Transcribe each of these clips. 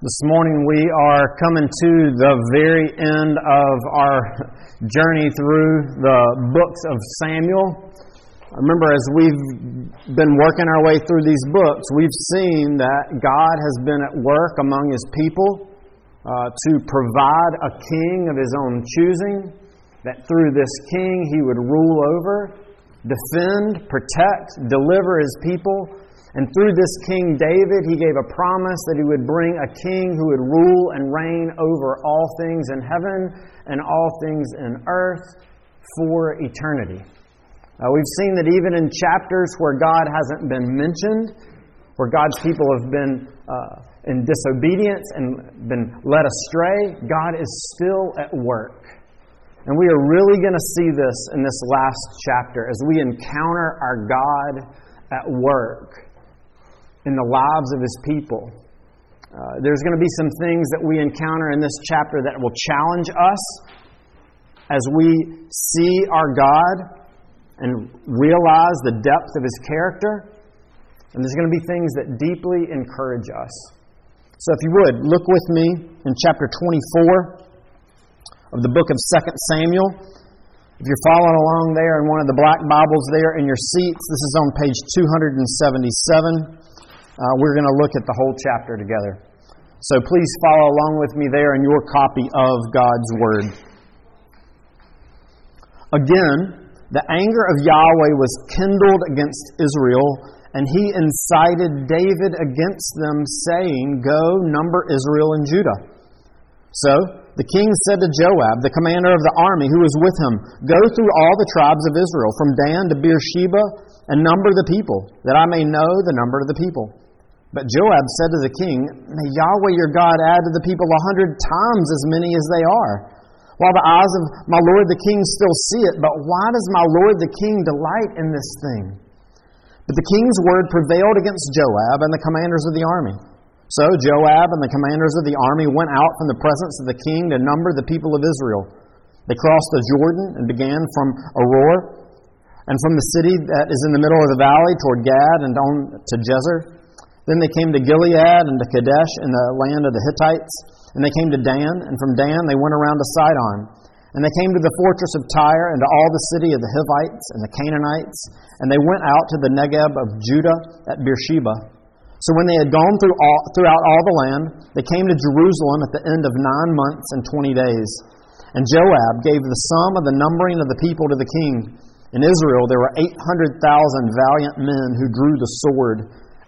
This morning we are coming to the very end of our journey through the books of Samuel. Remember, as we've been working our way through these books, we've seen that God has been at work among His people uh, to provide a king of His own choosing, that through this king He would rule over, defend, protect, deliver His people and through this King David, he gave a promise that he would bring a king who would rule and reign over all things in heaven and all things in earth for eternity. Uh, we've seen that even in chapters where God hasn't been mentioned, where God's people have been uh, in disobedience and been led astray, God is still at work. And we are really going to see this in this last chapter as we encounter our God at work in the lives of His people. Uh, there's going to be some things that we encounter in this chapter that will challenge us as we see our God and realize the depth of His character. And there's going to be things that deeply encourage us. So, if you would, look with me in chapter 24 of the book of 2 Samuel. If you're following along there in one of the black Bibles there in your seats, this is on page 277. Uh, we're going to look at the whole chapter together. So please follow along with me there in your copy of God's Word. Again, the anger of Yahweh was kindled against Israel, and he incited David against them, saying, Go, number Israel and Judah. So the king said to Joab, the commander of the army who was with him, Go through all the tribes of Israel, from Dan to Beersheba, and number the people, that I may know the number of the people. But Joab said to the king, May Yahweh your God add to the people a hundred times as many as they are. While the eyes of my lord the king still see it, but why does my lord the king delight in this thing? But the king's word prevailed against Joab and the commanders of the army. So Joab and the commanders of the army went out from the presence of the king to number the people of Israel. They crossed the Jordan and began from Aroer and from the city that is in the middle of the valley toward Gad and on to Jazer. Then they came to Gilead and to Kadesh in the land of the Hittites. And they came to Dan, and from Dan they went around to Sidon. And they came to the fortress of Tyre and to all the city of the Hivites and the Canaanites. And they went out to the Negeb of Judah at Beersheba. So when they had gone through all, throughout all the land, they came to Jerusalem at the end of nine months and twenty days. And Joab gave the sum of the numbering of the people to the king. In Israel there were 800,000 valiant men who drew the sword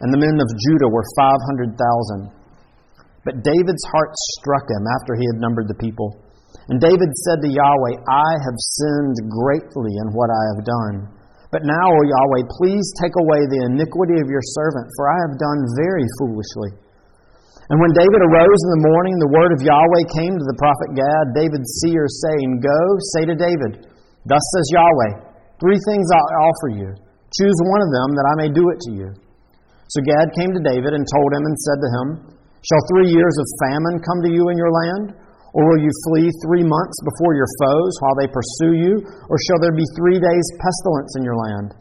and the men of Judah were 500,000. But David's heart struck him after he had numbered the people. And David said to Yahweh, I have sinned greatly in what I have done. But now, O Yahweh, please take away the iniquity of your servant, for I have done very foolishly. And when David arose in the morning, the word of Yahweh came to the prophet Gad, David's seer, saying, Go, say to David, Thus says Yahweh, Three things I'll offer you. Choose one of them that I may do it to you. So Gad came to David and told him and said to him, Shall three years of famine come to you in your land? Or will you flee three months before your foes while they pursue you? Or shall there be three days' pestilence in your land?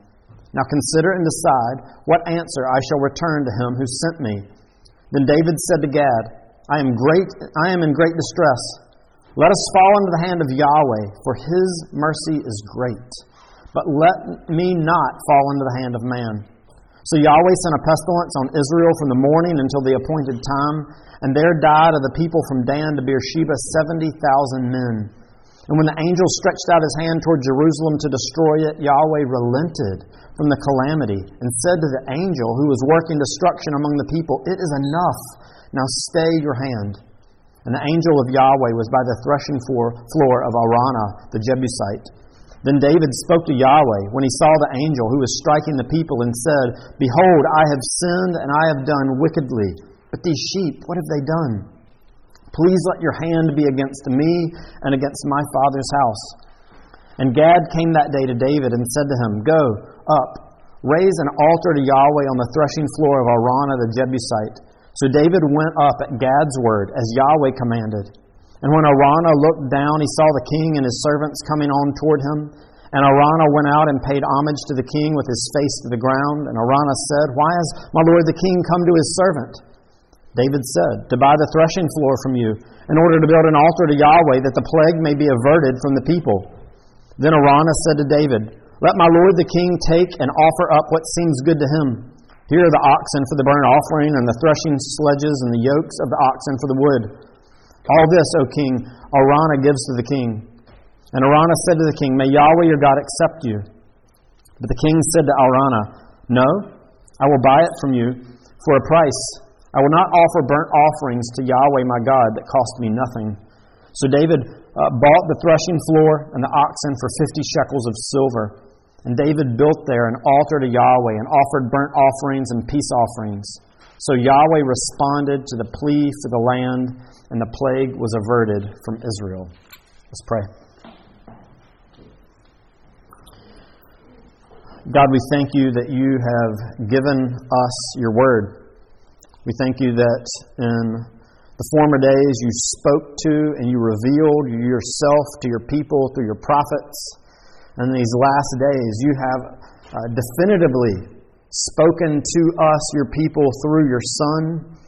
Now consider and decide what answer I shall return to him who sent me. Then David said to Gad, I am great I am in great distress. Let us fall into the hand of Yahweh, for his mercy is great. But let me not fall into the hand of man. So Yahweh sent a pestilence on Israel from the morning until the appointed time, and there died of the people from Dan to Beersheba 70,000 men. And when the angel stretched out his hand toward Jerusalem to destroy it, Yahweh relented from the calamity and said to the angel who was working destruction among the people, It is enough. Now stay your hand. And the angel of Yahweh was by the threshing floor of Araunah, the Jebusite. Then David spoke to Yahweh when he saw the angel who was striking the people and said, Behold, I have sinned and I have done wickedly. But these sheep, what have they done? Please let your hand be against me and against my father's house. And Gad came that day to David and said to him, Go up, raise an altar to Yahweh on the threshing floor of Araunah the Jebusite. So David went up at Gad's word, as Yahweh commanded. And when Araunah looked down, he saw the king and his servants coming on toward him. And Araunah went out and paid homage to the king with his face to the ground. And Araunah said, Why has my lord the king come to his servant? David said, To buy the threshing floor from you, in order to build an altar to Yahweh, that the plague may be averted from the people. Then Araunah said to David, Let my lord the king take and offer up what seems good to him. Here are the oxen for the burnt offering, and the threshing sledges, and the yokes of the oxen for the wood. All this, O king, Araunah gives to the king. And Araunah said to the king, May Yahweh your God accept you. But the king said to Araunah, No, I will buy it from you for a price. I will not offer burnt offerings to Yahweh my God that cost me nothing. So David uh, bought the threshing floor and the oxen for fifty shekels of silver. And David built there an altar to Yahweh and offered burnt offerings and peace offerings. So Yahweh responded to the plea for the land, and the plague was averted from Israel. Let's pray. God, we thank you that you have given us your word. We thank you that in the former days you spoke to and you revealed yourself to your people through your prophets. And in these last days, you have uh, definitively spoken to us, your people, through your Son.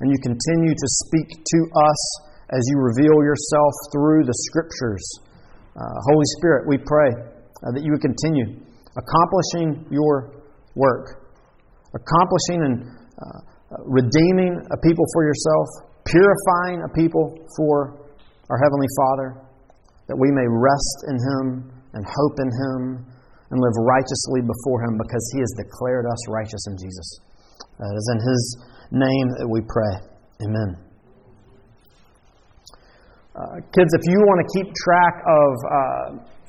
And you continue to speak to us as you reveal yourself through the Scriptures. Uh, Holy Spirit, we pray uh, that you would continue accomplishing your work, accomplishing and uh, redeeming a people for yourself, purifying a people for our Heavenly Father, that we may rest in Him and hope in Him and live righteously before Him because He has declared us righteous in Jesus. Uh, it is in His name that we pray. Amen. Uh, kids, if you want to keep track of uh,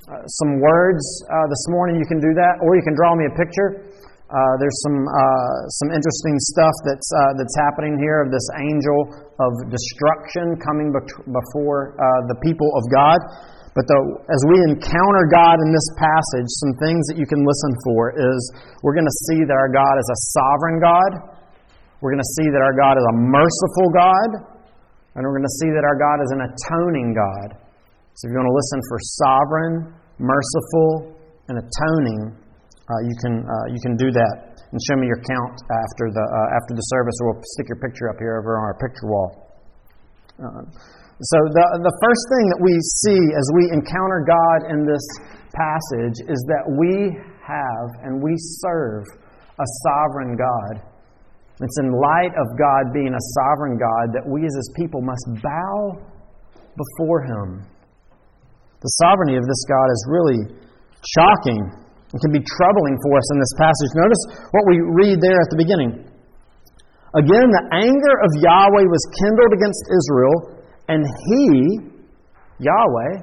uh, some words uh, this morning, you can do that, or you can draw me a picture. Uh, there's some uh, some interesting stuff that's that's happening here of this angel of destruction coming before the people of God. But the, as we encounter God in this passage, some things that you can listen for is we're going to see that our God is a sovereign God. We're going to see that our God is a merciful God. And we're going to see that our God is an atoning God. So if you want to listen for sovereign, merciful, and atoning, uh, you, can, uh, you can do that. And show me your count after the, uh, after the service, or we'll stick your picture up here over on our picture wall. Uh, so, the, the first thing that we see as we encounter God in this passage is that we have and we serve a sovereign God. It's in light of God being a sovereign God that we as His people must bow before Him. The sovereignty of this God is really shocking. It can be troubling for us in this passage. Notice what we read there at the beginning. Again, the anger of Yahweh was kindled against Israel, and he, Yahweh,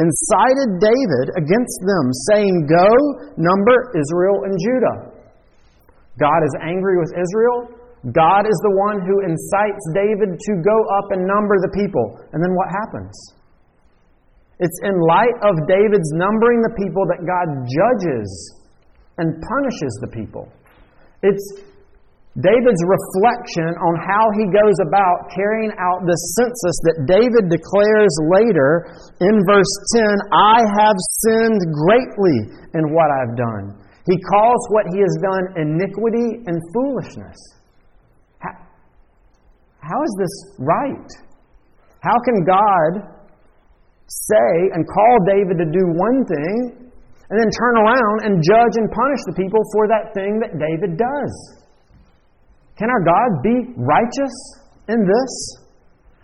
incited David against them, saying, Go, number Israel and Judah. God is angry with Israel. God is the one who incites David to go up and number the people. And then what happens? It's in light of David's numbering the people that God judges and punishes the people. It's David's reflection on how he goes about carrying out the census that David declares later in verse 10 I have sinned greatly in what I've done. He calls what he has done iniquity and foolishness. How, is this right? How can God say and call David to do one thing and then turn around and judge and punish the people for that thing that David does. Can our God be righteous in this?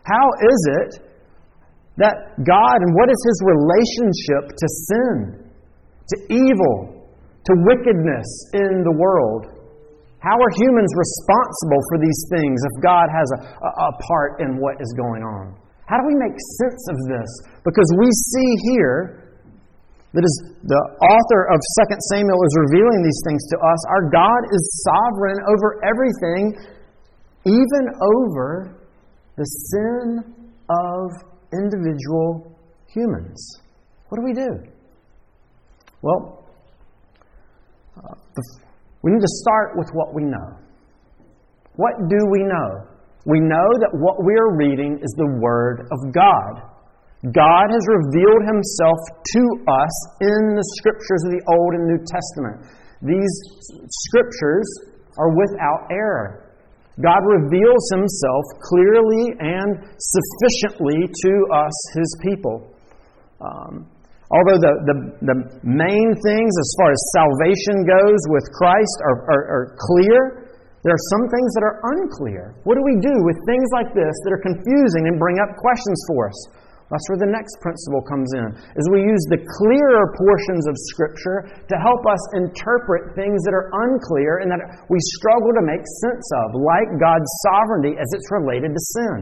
How is it that God, and what is his relationship to sin, to evil, to wickedness in the world? How are humans responsible for these things if God has a, a, part in what is going on? How do we make sense of this? Because we see here that as the author of 2 Samuel is revealing these things to us, our God is sovereign over everything, even over the sin of individual humans. What do we do? Well, uh, we need to start with what we know. What do we know? we know that what we are reading is the Word of God. God has revealed Himself to us in the Scriptures of the Old and New Testament. These Scriptures are without error. God reveals himself clearly and sufficiently to us, his people. Um, although the, the, the, main things as far as salvation goes with Christ are, are, are clear, there are some things that are unclear. What do we do with things like this that are confusing and bring up questions for us? That's where the next principle comes in. Is we use the clearer portions of scripture to help us interpret things that are unclear and that we struggle to make sense of, like God's sovereignty as it's related to sin.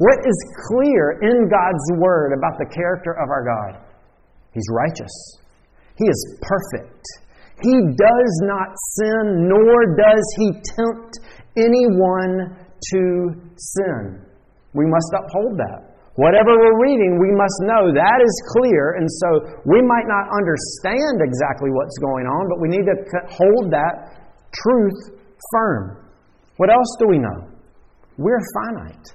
What is clear in God's word about the character of our God? He's righteous. He is perfect. He does not sin, nor does he tempt anyone to sin. We must uphold that. Whatever we're reading, we must know that is clear, and so we might not understand exactly what's going on, but we need to hold that truth firm. What else do we know? We're finite.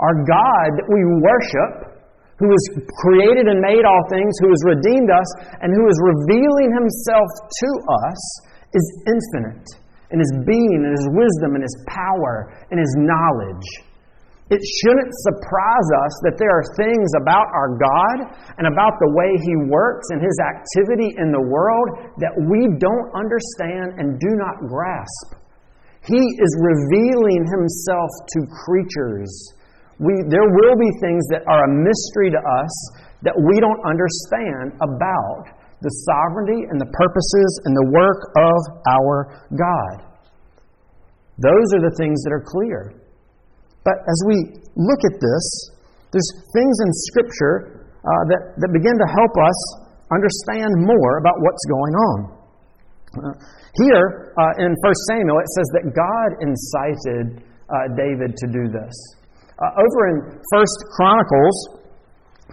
Our God that we worship, who has created and made all things, who has redeemed us, and who is revealing himself to us, is infinite in his being, in his wisdom, in his power, in his knowledge. It shouldn't surprise us that there are things about our God and about the way He works and His activity in the world that we don't understand and do not grasp. He is revealing Himself to creatures. We, there will be things that are a mystery to us that we don't understand about the sovereignty and the purposes and the work of our God. Those are the things that are clear. But as we look at this, there's things in Scripture uh, that, that begin to help us understand more about what's going on. Uh, here uh, in 1 Samuel, it says that God incited uh, David to do this. Uh, over in 1 Chronicles,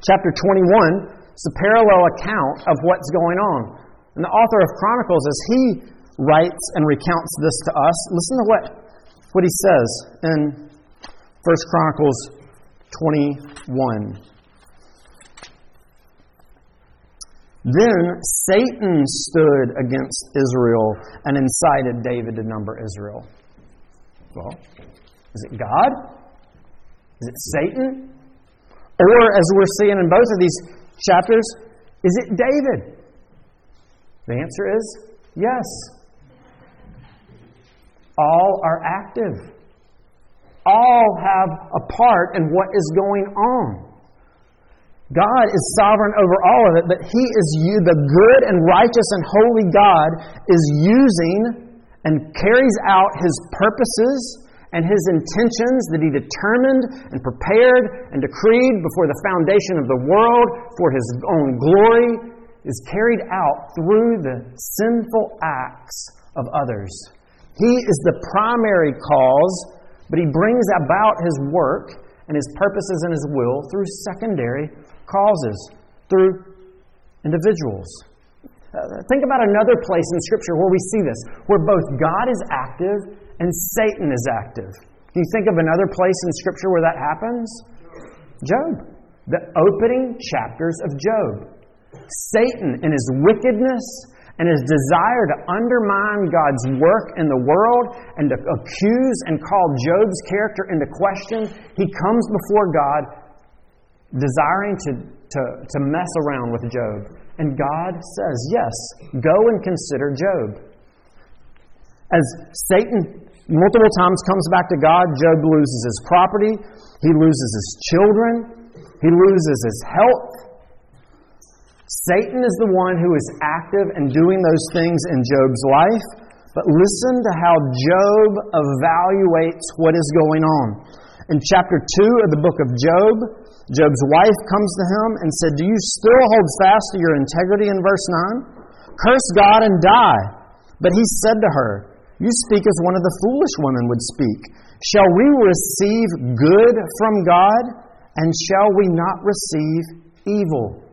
chapter 21, it's a parallel account of what's going on. And the author of Chronicles, as he writes and recounts this to us, listen to what, what he says in 1 Chronicles 21. Then Satan stood against Israel and incited David to number Israel. Well, is it God? Is it Satan? Or, as we're seeing in both of these chapters, is it David? The answer is yes. All are active all have a part in what is going on. God is sovereign over all of it, but He is you, the good and righteous and holy God is using and carries out His purposes and His intentions that He determined and prepared and decreed before the foundation of the world for His own glory is carried out through the sinful acts of others. He is the primary cause but he brings about his work and his purposes and his will through secondary causes, through individuals. Uh, think about another place in Scripture where we see this, where both God is active and Satan is active. Can you think of another place in Scripture where that happens? Job. The opening chapters of Job. Satan, in his wickedness and his desire to undermine God's work in the world and to accuse and call Job's character into question, he comes before God desiring to, to, to mess around with Job. And God says, Yes, go and consider Job. As Satan multiple times comes back to God, Job loses his property, he loses his children, he loses his health, Satan is the one who is active and doing those things in Job's life, but listen to how Job evaluates what is going on. In chapter 2 of the book of Job, Job's wife comes to him and said, Do you still hold fast to your integrity in verse 9? Curse God and die. But he said to her, You speak as one of the foolish women would speak. Shall we receive good from God, and shall we not receive evil?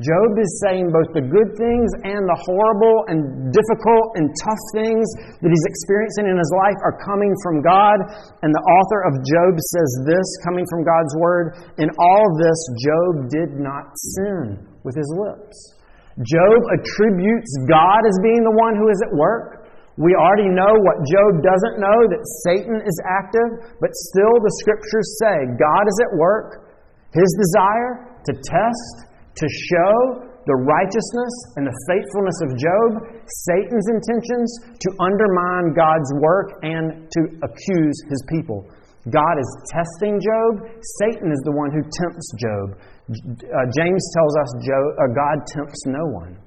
Job is saying both the good things and the horrible and difficult and tough things that he's experiencing in his life are coming from God. And the author of Job says this, coming from God's word In all this, Job did not sin with his lips. Job attributes God as being the one who is at work, We already know what Job doesn't know that Satan is active, but still the scriptures say God is at work. His desire to test, to show the righteousness and the faithfulness of Job, Satan's intentions to undermine God's work and to accuse his people. God is testing Job. Satan is the one who tempts Job. Uh, James tells us Job, uh, God tempts no one.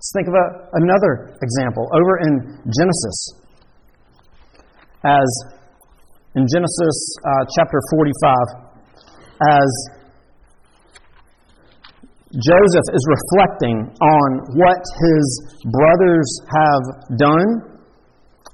Let's think of a, another example over in Genesis. As in Genesis uh, chapter 45, as Joseph is reflecting on what his brothers have done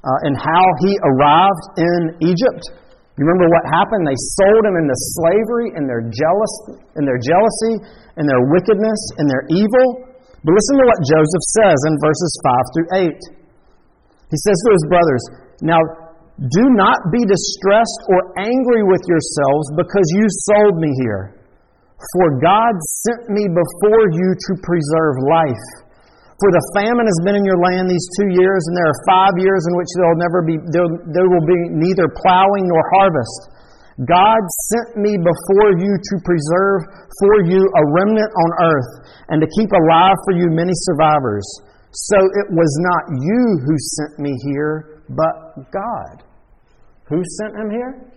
uh, and how he arrived in Egypt. You remember what happened? They sold him into slavery in their jealous in their jealousy and their wickedness and their evil. But listen to what Joseph says in verses 5 through 8. He says to his brothers, Now do not be distressed or angry with yourselves because you sold me here. For God sent me before you to preserve life. For the famine has been in your land these two years, and there are five years in which there will never be there, there will be neither plowing nor harvest. God sent me before you to preserve for you a remnant on earth and to keep alive for you many survivors. So it was not you who sent me here, but God. Who sent him here?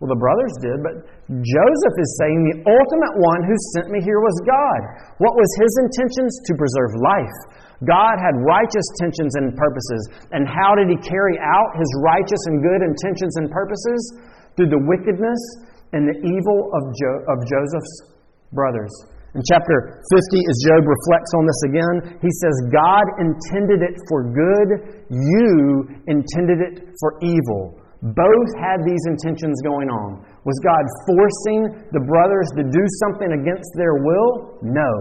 Well, the brothers did, but Joseph is saying the ultimate one who sent me here was God. What was his intentions? To preserve life. God had righteous intentions and purposes. And how did he carry out his righteous and good intentions and purposes? Through the wickedness and the evil of, jo- of Joseph's brothers. In chapter 50, as Job reflects on this again, he says, God intended it for good, you intended it for evil. Both had these intentions going on. Was God forcing the brothers to do something against their will? No.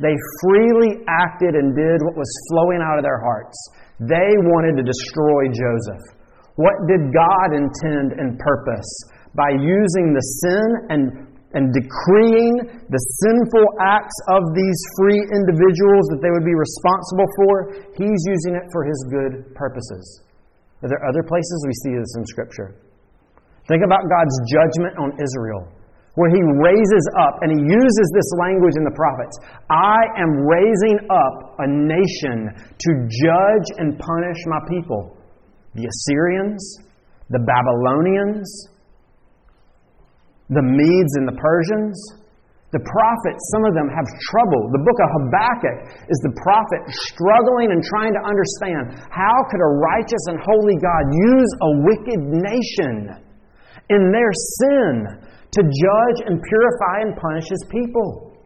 They freely acted and did what was flowing out of their hearts. They wanted to destroy Joseph. What did God intend and purpose? By using the sin and, and decreeing the sinful acts of these free individuals that they would be responsible for, He's using it for His good purposes. Are there other places we see this in Scripture? Think about God's judgment on Israel, where He raises up, and He uses this language in the prophets I am raising up a nation to judge and punish my people the Assyrians, the Babylonians, the Medes and the Persians. The prophets, some of them have trouble. The book of Habakkuk is the prophet struggling and trying to understand how could a righteous and holy God use a wicked nation in their sin to judge and purify and punish his people.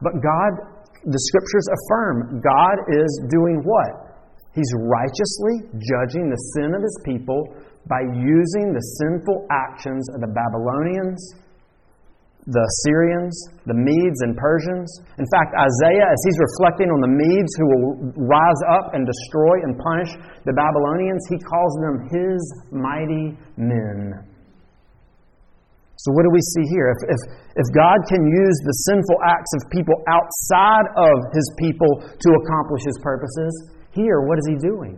But God, the scriptures affirm, God is doing what? He's righteously judging the sin of his people by using the sinful actions of the Babylonians, the Assyrians, the Medes and Persians. In fact, Isaiah, as he's reflecting on the Medes who will rise up and destroy and punish the Babylonians, he calls them his mighty men. So, what do we see here? If, if, if God can use the sinful acts of people outside of his people to accomplish his purposes, here, what is he doing?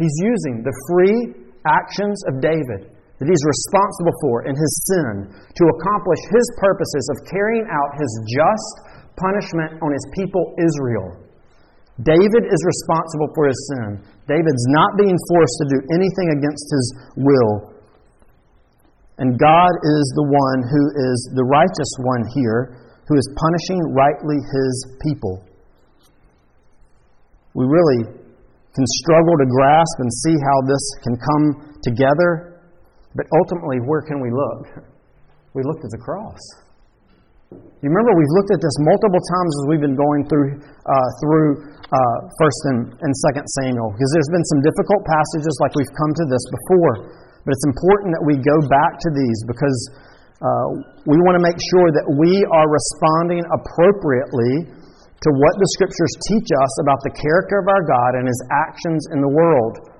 He's using the free actions of David that he's responsible for in his sin to accomplish his purposes of carrying out his just punishment on his people Israel. David is responsible for his sin. David's not being forced to do anything against his will. And God is the one who is the righteous one here, who is punishing rightly his people we really can struggle to grasp and see how this can come together. But ultimately, where can we look? We looked at the cross. You remember we've looked at this multiple times as we've been going through uh, through uh, First and, and Second Samuel, because there's been some difficult passages like we've come to this before. But it's important that we go back to these because uh, we want to make sure that we are responding appropriately to what the Scriptures teach us about the character of our God and His actions in the world.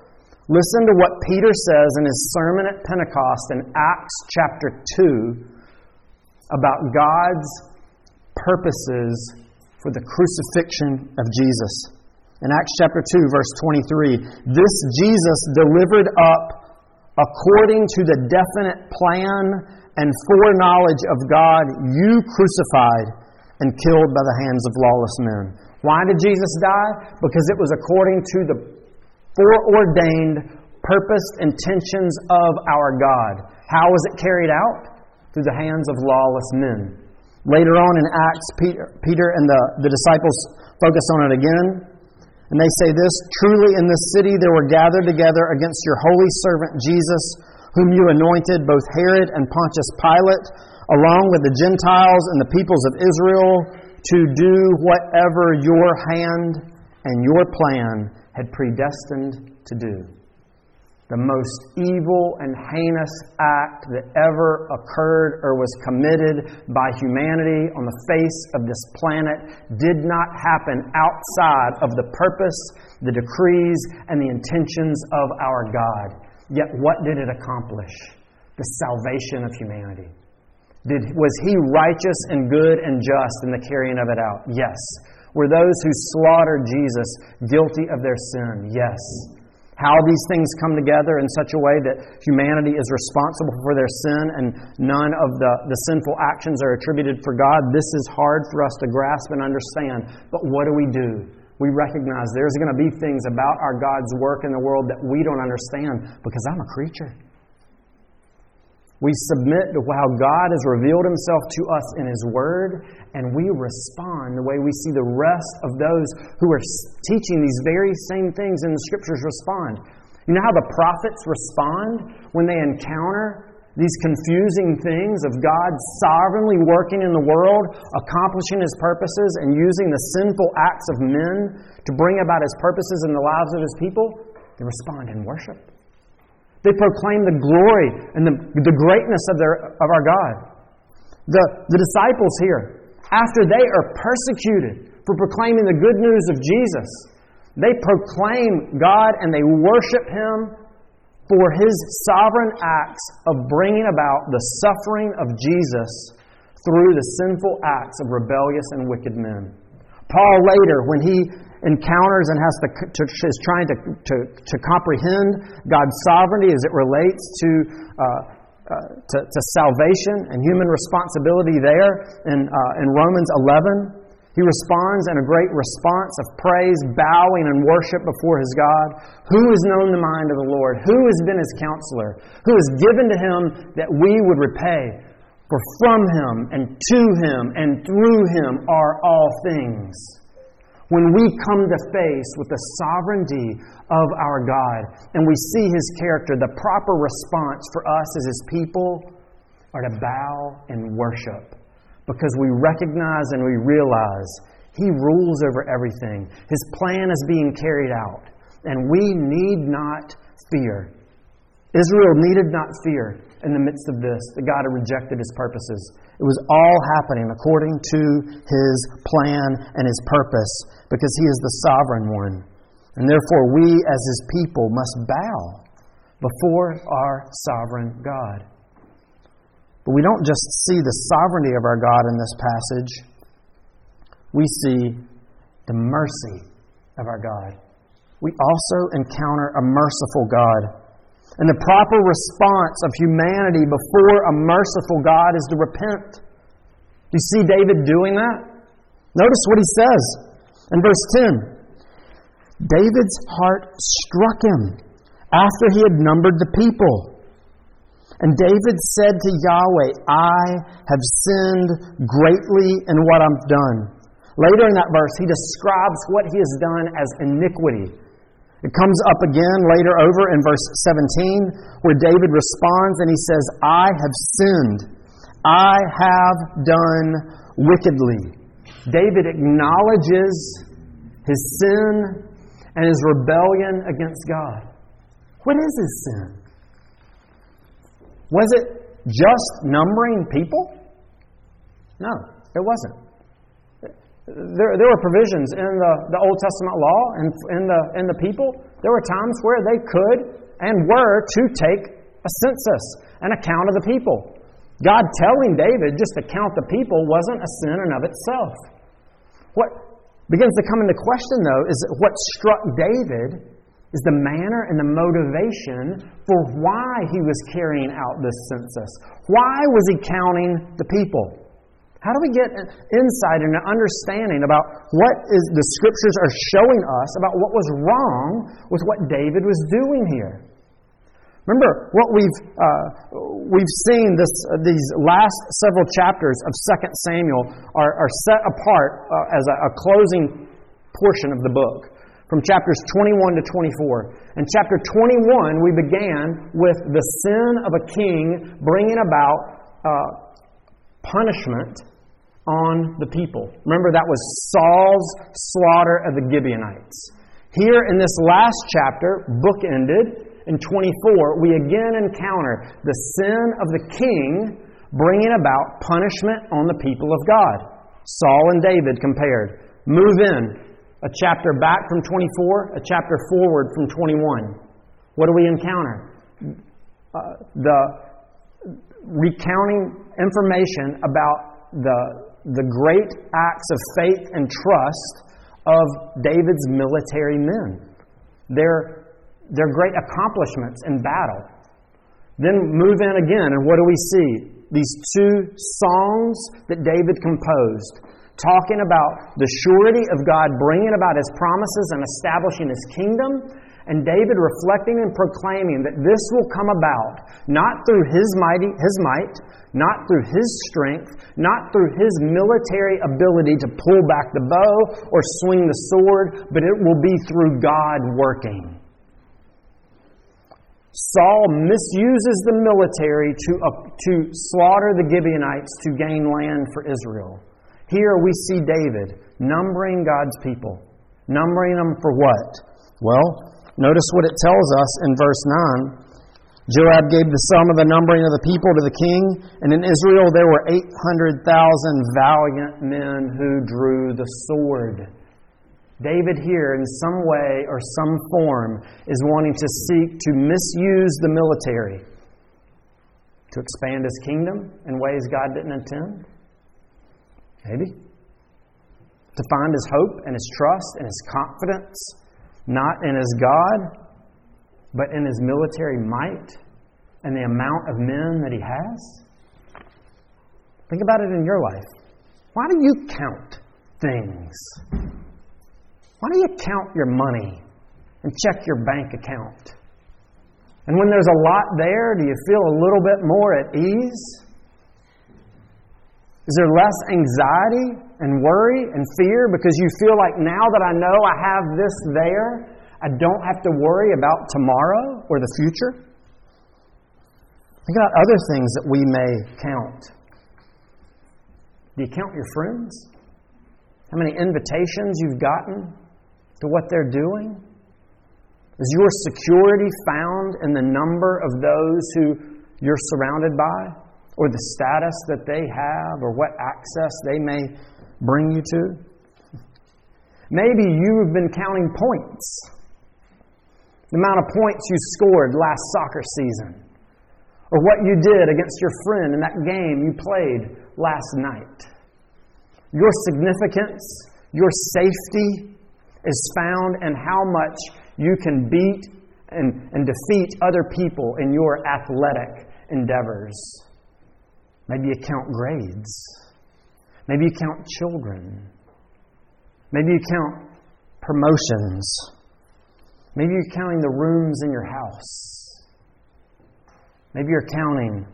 Listen to what Peter says in his sermon at Pentecost in Acts chapter 2 about God's purposes for the crucifixion of Jesus. In Acts chapter 2, verse 23, this Jesus delivered up according to the definite plan and foreknowledge of God, you crucified and killed by the hands of lawless men. Why did Jesus die? Because it was according to the foreordained, purposed intentions of our God. How was it carried out? Through the hands of lawless men. Later on in Acts, Peter, Peter and the, the disciples focus on it again. And they say this Truly in this city there were gathered together against your holy servant Jesus, whom you anointed, both Herod and Pontius Pilate, along with the Gentiles and the peoples of Israel, to do whatever your hand and your plan had predestined to do the most evil and heinous act that ever occurred or was committed by humanity on the face of this planet did not happen outside of the purpose, the decrees, and the intentions of our God. Yet, what did it accomplish? The salvation of humanity. Did, was he righteous and good and just in the carrying of it out? Yes. Were those who slaughtered Jesus guilty of their sin? Yes how these things come together in such a way that humanity is responsible for their sin and none of the, the sinful actions are attributed for God, this is hard for us to grasp and understand. But what do we do? We recognize there's going to be things about our God's work in the world that we don't understand because I'm a creature. We submit to how God has revealed Himself to us in His Word, and we respond the way we see the rest of those who are teaching these very same things in the Scriptures respond. You know how the prophets respond when they encounter these confusing things of God sovereignly working in the world, accomplishing His purposes, and using the sinful acts of men to bring about His purposes in the lives of His people? They respond in worship. They proclaim the glory and the, the greatness of, their, of our God. The, the disciples here, after they are persecuted for proclaiming the good news of Jesus, they proclaim God and they worship Him for His sovereign acts of bringing about the suffering of Jesus through the sinful acts of rebellious and wicked men. Paul later, when he encounters and has to, to is trying to, to, to, comprehend God's sovereignty as it relates to, uh, uh, to, to, salvation and human responsibility there in, uh, in Romans 11. He responds in a great response of praise, bowing and worship before his God. Who has known the mind of the Lord? Who has been his counselor? Who has given to him that we would repay? For from him and to him and through him are all things when we come to face with the sovereignty of our God and we see His character, the proper response for us as His people are to bow and worship because we recognize and we realize He rules over everything. His plan is being carried out, and we need not fear. Israel needed not fear in the midst of this that God had rejected His purposes. It was all happening according to His plan and His purpose because He is the sovereign one. And therefore, we as His people must bow before our sovereign God. But we don't just see the sovereignty of our God in this passage, we see the mercy of our God. We also encounter a merciful God. And the proper response of humanity before a merciful God is to repent. You see David doing that? Notice what he says. In verse 10, David's heart struck him after he had numbered the people. And David said to Yahweh, I have sinned greatly in what I've done. Later in that verse, he describes what he has done as iniquity. It comes up again later over in verse 17, where David responds and he says, I have sinned. I have done wickedly. David acknowledges his sin and his rebellion against God. What is his sin? Was it just numbering people? No, it wasn't. There, there were provisions in the, the Old Testament law and in the, in the people. There were times where they could and were to take a census, an account of the people. God telling David just to count the people wasn't a sin in and of itself. What begins to come into question, though, is what struck David is the manner and the motivation for why he was carrying out this census. Why was he counting the people? How do we get insight and an understanding about what is the scriptures are showing us about what was wrong with what David was doing here? Remember what we've uh, we've seen this uh, these last several chapters of Second Samuel are, are set apart uh, as a, a closing portion of the book from chapters 21 to 24. In chapter 21, we began with the sin of a king bringing about uh, punishment on the people. Remember, that was Saul's slaughter of the Gibeonites. Here in this last chapter, book ended, in 24, we again encounter the sin of the king bringing about punishment on the people of God. Saul and David compared. Move in a chapter back from 24, a chapter forward from 21. What do we encounter? Uh, the recounting information about the, the great acts of faith and trust of David's military men. Their their great accomplishments in battle. Then move in again, and what do we see? These two songs that David composed, talking about the surety of God bringing about his promises and establishing his kingdom, and David reflecting and proclaiming that this will come about not through his mighty his might, not through his strength, not through his military ability to pull back the bow or swing the sword, but it will be through God working. Saul misuses the military to, uh, to slaughter the Gibeonites to gain land for Israel. Here we see David numbering God's people. Numbering them for what? Well, notice what it tells us in verse 9. Joab gave the sum of the numbering of the people to the king, and in Israel there were 800,000 valiant men who drew the sword. David, here, in some way or some form, is wanting to seek to misuse the military to expand his kingdom in ways God didn't intend? Maybe. To find his hope and his trust and his confidence, not in his God, but in his military might and the amount of men that he has? Think about it in your life. Why do you count things? Why do you count your money and check your bank account? And when there's a lot there, do you feel a little bit more at ease? Is there less anxiety and worry and fear because you feel like now that I know I have this there, I don't have to worry about tomorrow or the future? Think about other things that we may count. Do you count your friends? How many invitations you've gotten to what they're doing? Is your security found in the number of those who you're surrounded by, or the status that they have, or what access they may bring you to? Maybe you've been counting points. The amount of points you scored last soccer season, or what you did against your friend in that game you played last night. Your significance, your safety, is found in how much you can beat and, and defeat other people in your athletic endeavors. Maybe you count grades. Maybe you count children. Maybe you count promotions. Maybe you're counting the rooms in your house. Maybe you're counting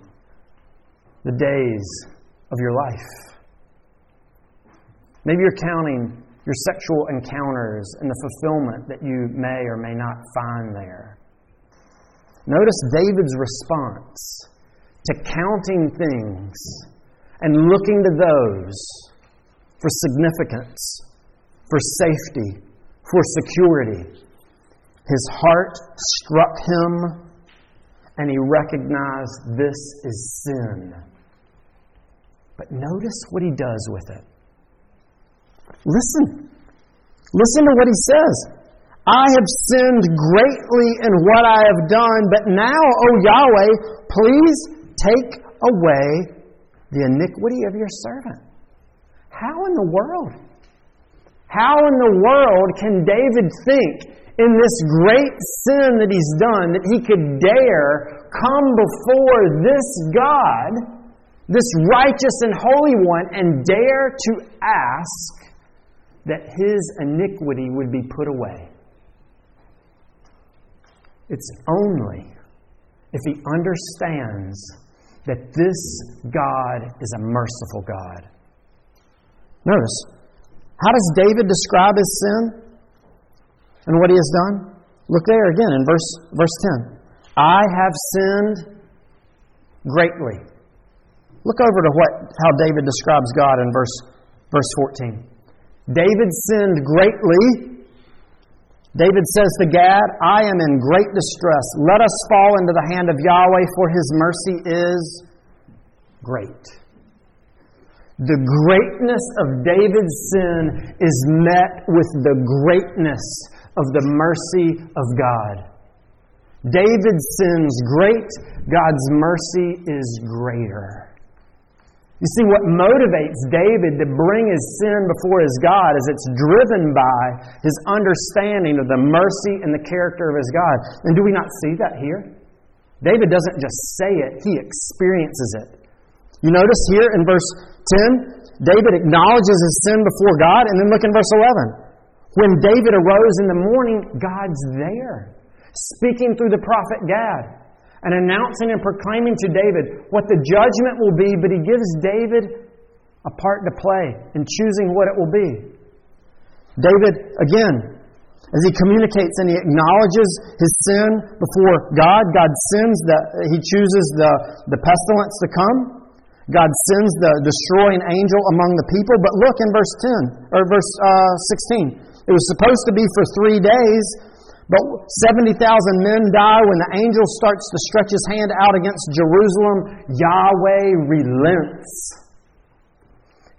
the days of your life. Maybe you're counting your sexual encounters and the fulfillment that you may or may not find there. Notice David's response to counting things and looking to those for significance, for safety, for security. His heart struck him and he recognized this is sin. But notice what he does with it. Listen. Listen to what he says. I have sinned greatly in what I have done, but now, O Yahweh, please take away the iniquity of your servant. How in the world? How in the world can David think in this great sin that he's done that he could dare come before this God, this righteous and holy one, and dare to ask that his iniquity would be put away? It's only if he understands that this God is a merciful God. Notice, how does David describe his sin and what he has done? Look there again in verse, verse 10. I have sinned greatly. Look over to what, how David describes God in verse, verse 14. David sinned greatly David says to Gad, I am in great distress. Let us fall into the hand of Yahweh, for his mercy is great. The greatness of David's sin is met with the greatness of the mercy of God. David's sin's great, God's mercy is greater. You see, what motivates David to bring his sin before his God is it's driven by his understanding of the mercy and the character of his God. And do we not see that here? David doesn't just say it, he experiences it. You notice here in verse 10, David acknowledges his sin before God, and then look in verse 11. When David arose in the morning, God's there, speaking through the prophet Gad and announcing and proclaiming to David what the judgment will be, but he gives David a part to play in choosing what it will be. David, again, as he communicates and he acknowledges his sin before God, God sends the, he chooses the, the pestilence to come. God sends the destroying angel among the people. But look in verse 10, or verse uh, 16. It was supposed to be for three days, but 70,000 men die when the angel starts to stretch his hand out against Jerusalem. Yahweh relents.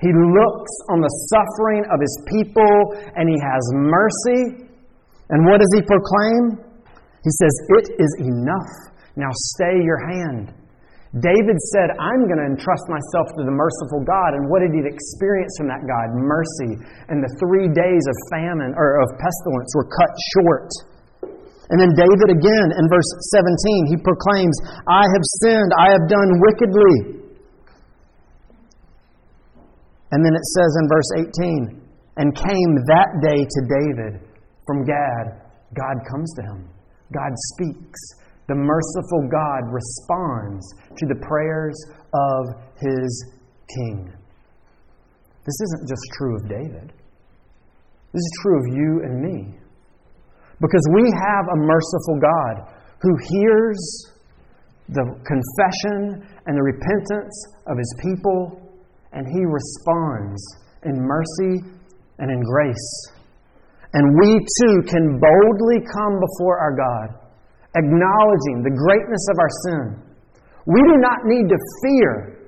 He looks on the suffering of his people and he has mercy. And what does he proclaim? He says, It is enough. Now stay your hand. David said, I'm going to entrust myself to the merciful God. And what did he experience from that God? Mercy. And the three days of famine or of pestilence were cut short. And then David again in verse 17, he proclaims, I have sinned, I have done wickedly. And then it says in verse 18, and came that day to David from Gad. God comes to him, God speaks. The merciful God responds to the prayers of his king. This isn't just true of David. This is true of you and me. Because we have a merciful God who hears the confession and the repentance of his people, and he responds in mercy and in grace. And we too can boldly come before our God, acknowledging the greatness of our sin. We do not need to fear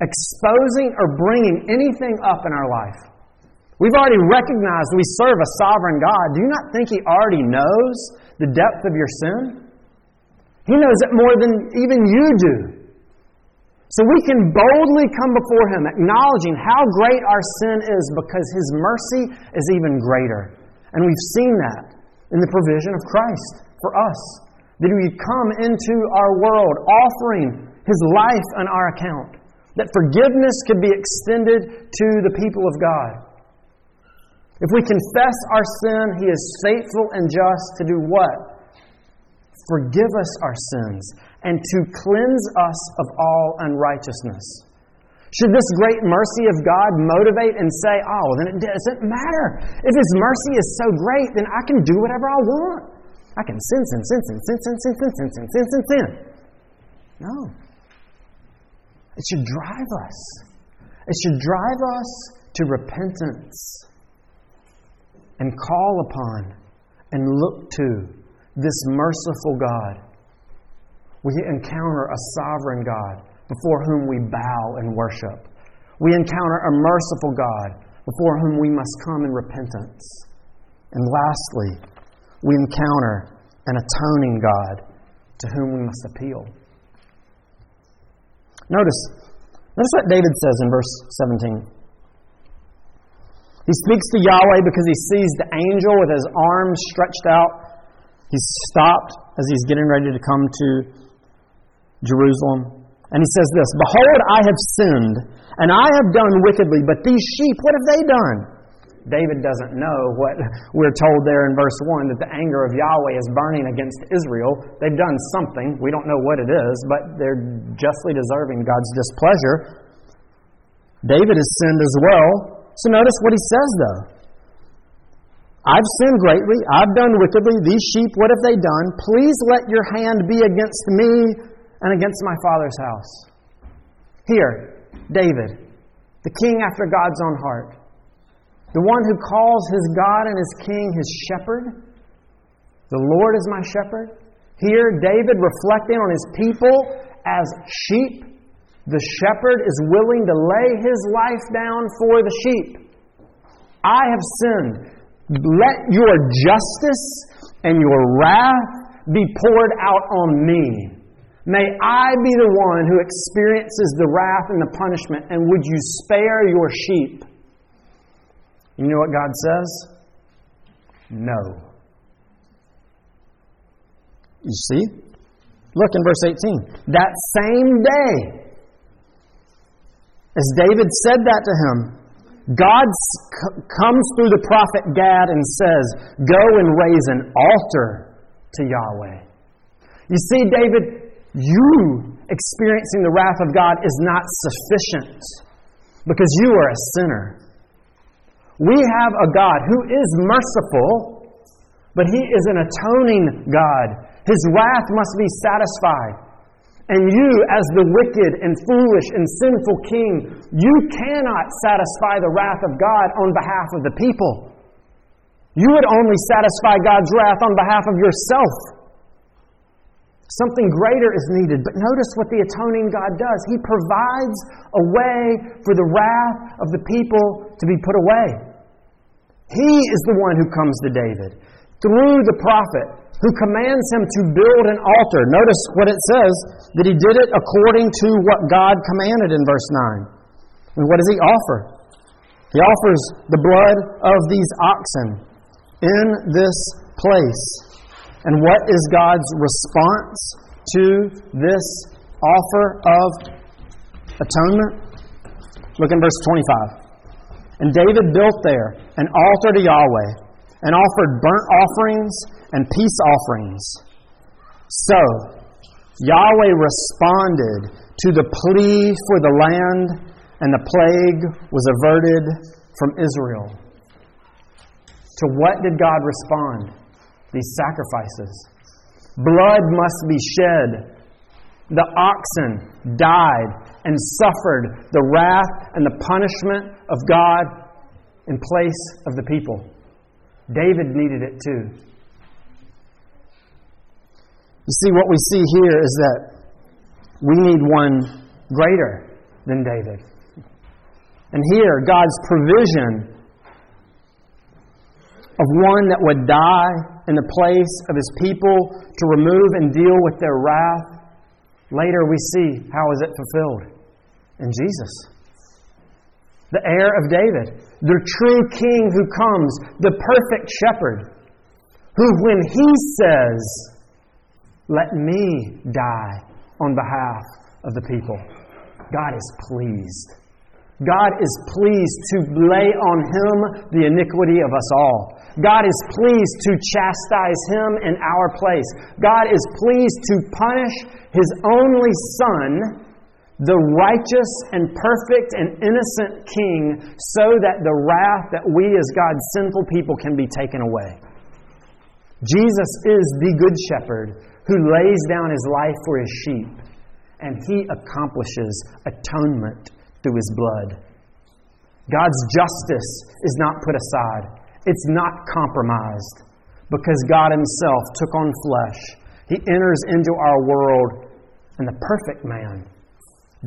exposing or bringing anything up in our life. We've already recognized we serve a sovereign God. Do you not think He already knows the depth of your sin? He knows it more than even you do. So we can boldly come before Him, acknowledging how great our sin is because His mercy is even greater. And we've seen that in the provision of Christ for us. That He come into our world offering His life on our account. That forgiveness could be extended to the people of God. If we confess our sin, He is faithful and just to do what? Forgive us our sins and to cleanse us of all unrighteousness. Should this great mercy of God motivate and say, oh, then it doesn't matter. If His mercy is so great, then I can do whatever I want. I can sin, sin, sin, sin, sin, sin, sin, sin, sin, sin, sin, sin, sin. No. It should drive us. It should drive us to repentance and call upon and look to this merciful God. We encounter a sovereign God before whom we bow and worship. We encounter a merciful God before whom we must come in repentance. And lastly, we encounter an atoning God to whom we must appeal. Notice, notice what David says in verse 17. He speaks to Yahweh because he sees the angel with his arms stretched out. He's stopped as he's getting ready to come to Jerusalem. And he says this Behold, I have sinned, and I have done wickedly, but these sheep, what have they done? David doesn't know what we're told there in verse 1 that the anger of Yahweh is burning against Israel. They've done something. We don't know what it is, but they're justly deserving God's displeasure. David has sinned as well. So notice what he says, though. I've sinned greatly. I've done wickedly. These sheep, what have they done? Please let your hand be against me and against my father's house. Here, David, the king after God's own heart, the one who calls his God and his king his shepherd. The Lord is my shepherd. Here, David reflecting on his people as sheep. The shepherd is willing to lay his life down for the sheep. I have sinned. Let your justice and your wrath be poured out on me. May I be the one who experiences the wrath and the punishment, and would you spare your sheep? You know what God says? No. You see? Look in verse 18. That same day, as David said that to him, God comes through the prophet Gad and says, Go and raise an altar to Yahweh. You see, David, you experiencing the wrath of God is not sufficient because you are a sinner. We have a God who is merciful, but He is an atoning God. His wrath must be satisfied. And you, as the wicked and foolish and sinful king, you cannot satisfy the wrath of God on behalf of the people. You would only satisfy God's wrath on behalf of yourself. Something greater is needed. But notice what the atoning God does. He provides a way for the wrath of the people to be put away. He is the one who comes to David through the prophet who commands him to build an altar. Notice what it says that he did it according to what God commanded in verse 9. And what does he offer? He offers the blood of these oxen in this place. And what is God's response to this offer of atonement? Look in verse 25. And David built there an altar to Yahweh and offered burnt offerings and peace offerings. So, Yahweh responded to the plea for the land, and the plague was averted from Israel. To what did God respond? these sacrifices. Blood must be shed. The oxen died and suffered the wrath and the punishment of God in place of the people. David needed it too. You see, what we see here is that we need one greater than David. And here, God's provision of one that would die in the place of his people to remove and deal with their wrath. Later we see how is it fulfilled? In Jesus. The heir of David, the true king who comes, the perfect shepherd, who when he says, Let me die on behalf of the people, God is pleased. God is pleased to lay on him the iniquity of us all. God is pleased to chastise him in our place. God is pleased to punish his only Son, the righteous and perfect and innocent King, so that the wrath that we as God's sinful people can be taken away. Jesus is the Good Shepherd who lays down his life for his sheep, and he accomplishes atonement through his blood. God's justice is not put aside, it's not compromised because God Himself took on flesh. He enters into our world, and the perfect man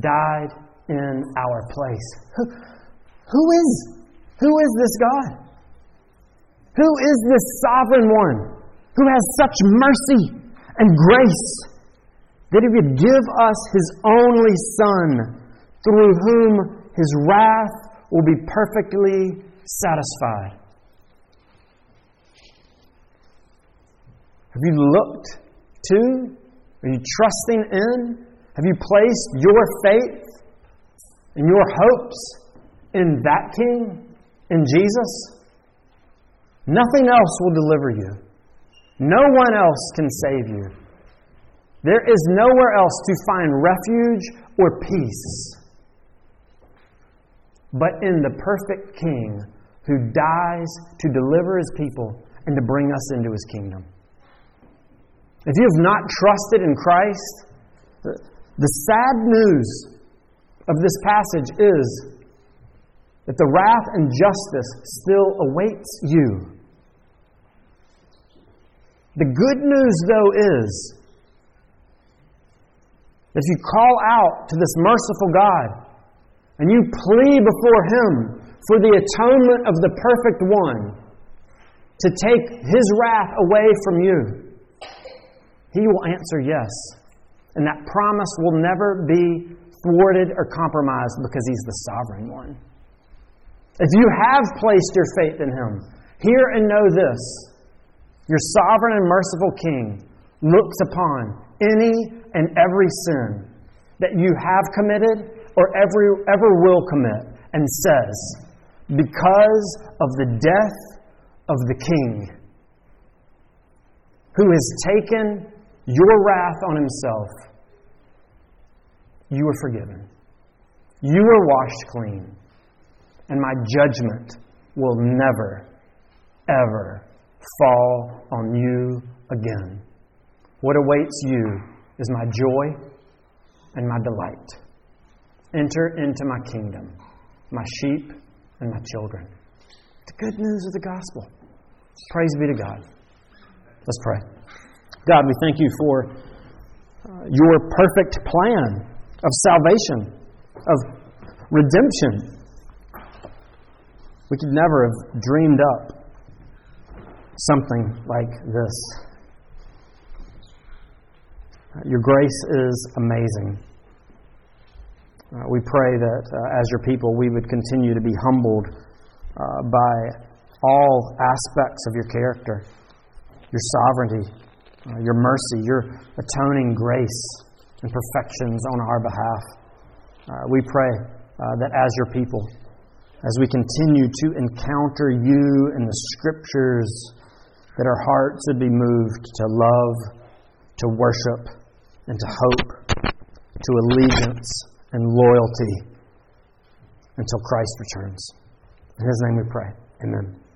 died in our place. Who, who is who is this God? Who is this sovereign one who has such mercy and grace that he would give us his only Son through whom his wrath will be perfectly satisfied? Have you looked to? Are you trusting in? Have you placed your faith and your hopes in that King, in Jesus? Nothing else will deliver you. No one else can save you. There is nowhere else to find refuge or peace but in the perfect King who dies to deliver his people and to bring us into his kingdom. If you have not trusted in Christ, the sad news of this passage is that the wrath and justice still awaits you. The good news, though, is that if you call out to this merciful God and you plead before Him for the atonement of the perfect one to take His wrath away from you, He will answer yes. And that promise will never be thwarted or compromised because He's the sovereign one. If you have placed your faith in Him, hear and know this your sovereign and merciful King looks upon any and every sin that you have committed or ever, ever will commit, and says, Because of the death of the King, who has taken your wrath on himself, you are forgiven. You are washed clean. And my judgment will never, ever fall on you again. What awaits you is my joy and my delight. Enter into my kingdom, my sheep and my children. The good news of the gospel. Praise be to God. Let's pray. God, we thank you for uh, your perfect plan of salvation, of redemption. We could never have dreamed up something like this. Your grace is amazing. Uh, we pray that uh, as your people, we would continue to be humbled uh, by all aspects of your character, your sovereignty, uh, your mercy, your atoning grace and perfections on our behalf. Uh, we pray uh, that as your people, as we continue to encounter you in the scriptures, that our hearts would be moved to love, to worship, and to hope, to allegiance and loyalty until Christ returns. In His name we pray. Amen.